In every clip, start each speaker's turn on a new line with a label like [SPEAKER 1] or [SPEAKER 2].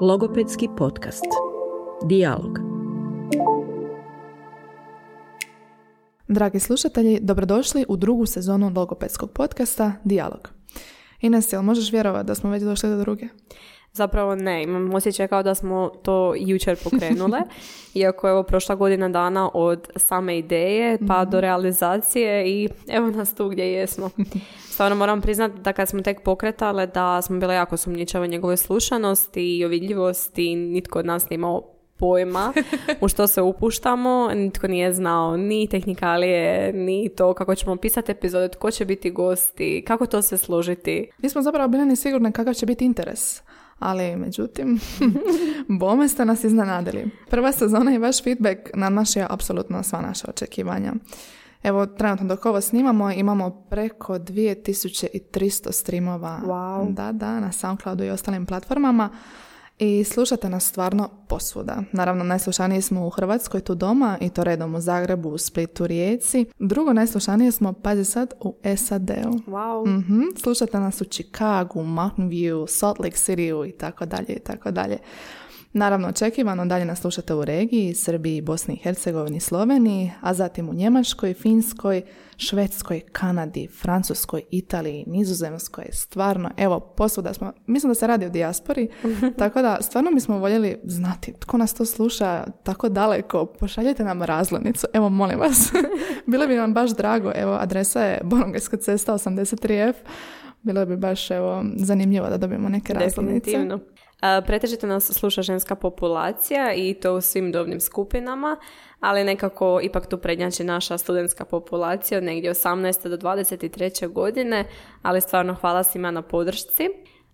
[SPEAKER 1] Logopedski podcast. Dialog.
[SPEAKER 2] Dragi slušatelji, dobrodošli u drugu sezonu logopedskog podcasta Dialog. Ines, jel možeš vjerovati da smo već došli do druge?
[SPEAKER 3] Zapravo ne, imam osjećaj kao da smo to jučer pokrenule, iako je ovo prošla godina dana od same ideje pa do realizacije i evo nas tu gdje jesmo. Stvarno moram priznati da kad smo tek pokretale da smo bile jako sumnjičave njegove slušanosti i o vidljivosti, nitko od nas nije imao pojma u što se upuštamo, nitko nije znao ni tehnikalije, ni to kako ćemo pisati epizode, tko će biti gosti, kako to se složiti.
[SPEAKER 2] Nismo zapravo bili ni sigurni kakav će biti interes. Ali, međutim, bome ste nas iznenadili. Prva sezona i vaš feedback nadmašio apsolutno sva naša očekivanja. Evo, trenutno dok ovo snimamo, imamo preko 2300 streamova.
[SPEAKER 3] Wow.
[SPEAKER 2] Da, da, na Soundcloudu i ostalim platformama. I slušate nas stvarno posvuda. Naravno, najslušaniji smo u Hrvatskoj, tu doma, i to redom u Zagrebu, u Splitu, Rijeci. Drugo najslušanije smo, pazi sad, u SAD-u.
[SPEAKER 3] Wow.
[SPEAKER 2] Mhm, Slušate nas u Chicagu, Mountain View, Salt Lake City i tako dalje i tako dalje. Naravno, očekivano dalje nas slušate u regiji, Srbiji, Bosni i Hercegovini, Sloveniji, a zatim u Njemačkoj, Finskoj, Švedskoj, Kanadi, Francuskoj, Italiji, Nizozemskoj, stvarno, evo, posvuda smo, mislim da se radi o dijaspori, tako da stvarno bismo voljeli znati tko nas to sluša tako daleko, pošaljite nam razglednicu, evo, molim vas, bilo bi nam baš drago, evo, adresa je Borongajska cesta 83F, bilo bi baš, evo, zanimljivo da dobijemo neke razglednice.
[SPEAKER 3] Definitivno. A, Pretežito nas sluša ženska populacija i to u svim dobnim skupinama, ali nekako ipak tu prednjači naša studentska populacija od negdje 18. do 23. godine, ali stvarno hvala svima na podršci.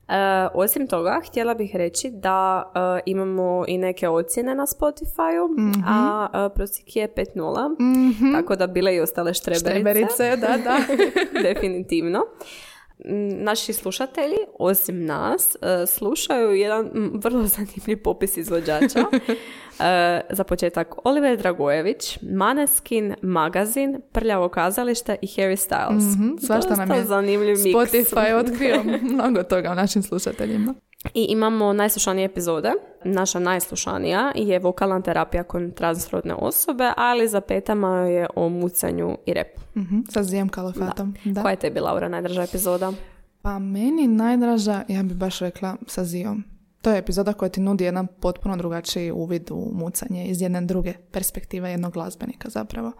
[SPEAKER 3] E, osim toga, htjela bih reći da e, imamo i neke ocjene na Spotify-u, a e, prosjek je 5.0, tako da bile i ostale štreberice.
[SPEAKER 2] Štreberice, da, da.
[SPEAKER 3] Definitivno. Naši slušatelji, osim nas, e, slušaju jedan vrlo zanimljiv popis izvođača. E, Za početak, Oliver Dragojević, Maneskin, Magazin, Prljavo kazalište i Harry Styles.
[SPEAKER 2] Mhm, Svašta nam je
[SPEAKER 3] zanimljiv miks.
[SPEAKER 2] Spotify otkrio mnogo toga o našim slušateljima.
[SPEAKER 3] I imamo najslušanije epizode. Naša najslušanija je vokalna terapija kod transrodne osobe, ali za petama je o mucanju i repu.
[SPEAKER 2] Mhm, Sa Zijem Kalifatom. Da.
[SPEAKER 3] Koja je tebi, Laura, najdraža epizoda?
[SPEAKER 2] Pa meni najdraža, ja bi baš rekla, sa Zijom. To je epizoda koja ti nudi jedan potpuno drugačiji uvid u mucanje iz jedne druge perspektive jednog glazbenika zapravo.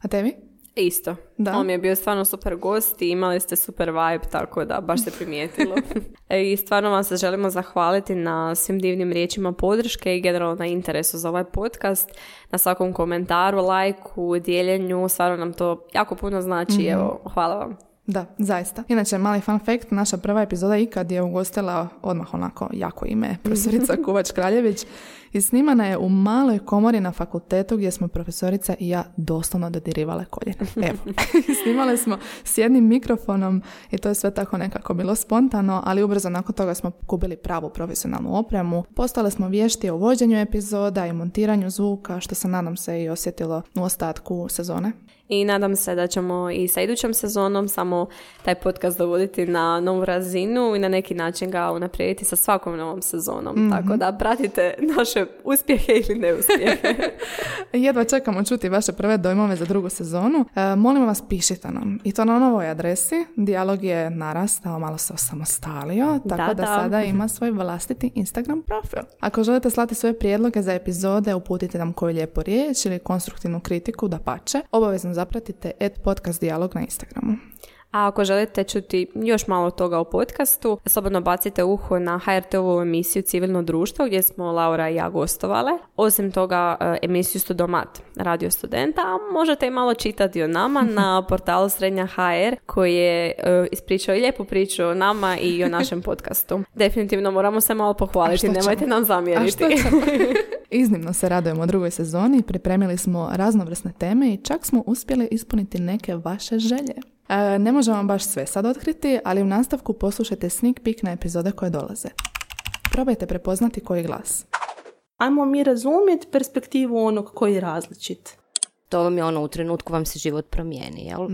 [SPEAKER 2] A tebi?
[SPEAKER 3] Isto.
[SPEAKER 2] Da.
[SPEAKER 3] On mi je bio stvarno super gost i imali ste super vibe, tako da baš se primijetilo. E, I stvarno vam se želimo zahvaliti na svim divnim riječima podrške i generalno na interesu za ovaj podcast, na svakom komentaru, lajku, dijeljenju, stvarno nam to jako puno znači, evo, hvala vam.
[SPEAKER 2] Da, zaista. Inače, mali fun fact, naša prva epizoda ikad je ugostila odmah onako jako ime, profesorica Kuvač Kraljević i snimana je u maloj komori na fakultetu gdje smo profesorica i ja doslovno dodirivale koljena. Evo, snimale smo s jednim mikrofonom i to je sve tako nekako bilo spontano, ali ubrzo nakon toga smo kupili pravu profesionalnu opremu. Postale smo vješti u vođenju epizoda i montiranju zvuka, što se nadam se i osjetilo u ostatku sezone.
[SPEAKER 3] I nadam se da ćemo i sa idućom sezonom samo taj podcast dovoditi na novu razinu i na neki način ga unaprijediti sa svakom novom sezonom. Tako da pratite naše uspjehe ili neuspjehe.
[SPEAKER 2] Jedva čekamo čuti vaše prve dojmove za drugu sezonu. E, molim vas, pišite nam. I to na novoj adresi. Dijalog je narastao, malo se osamostalio, tako da,
[SPEAKER 3] Da, da.
[SPEAKER 2] sada ima svoj vlastiti Instagram profil. Ako želite slati svoje prijedloge za epizode, uputite nam koju lijepu riječ ili konstruktivnu kritiku, da pače. Obavezno zapratite et podcast dijalog na Instagramu.
[SPEAKER 3] A ako želite čuti još malo toga o podcastu, slobodno bacite uho na HRT-ovu emisiju Civilno društvo gdje smo Laura i ja gostovale. Osim toga e, emisiju Studomat, radio studenta, a možete i malo čitati o nama na portalu Srednja HR koji je e, ispričao i lijepu priču o nama i o našem podcastu. Definitivno moramo se malo pohvaliti, nemojte nam zamjeriti.
[SPEAKER 2] Iznimno se radujemo drugoj sezoni, pripremili smo raznovrsne teme i čak smo uspjeli ispuniti neke vaše želje. E, ne možemo vam baš sve sad otkriti, ali u nastavku poslušajte sneak peek na epizode koje dolaze. Probajte prepoznati koji glas.
[SPEAKER 4] Ajmo mi razumjeti perspektivu onog koji je različit.
[SPEAKER 5] to vam je ono, u trenutku vam se život promijeni, jel?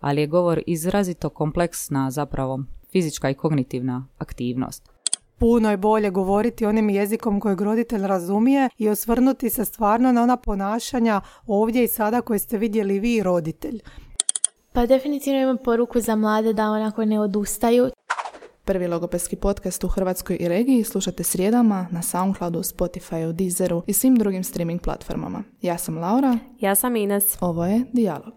[SPEAKER 5] Ali je govor izrazito kompleksna zapravo fizička i kognitivna aktivnost.
[SPEAKER 6] puno je bolje govoriti onim jezikom kojeg roditelj razumije i osvrnuti se stvarno na ona ponašanja ovdje i sada koje ste vidjeli vi roditelj.
[SPEAKER 7] Pa definitivno imam poruku za mlade da onako ne odustaju.
[SPEAKER 2] Prvi logopedski podcast u Hrvatskoj i regiji slušate srijedama na Soundcloudu, Spotifyu, Deezeru i svim drugim streaming platformama. Ja sam Laura.
[SPEAKER 3] Ja sam Ines.
[SPEAKER 2] Ovo je Dijalog.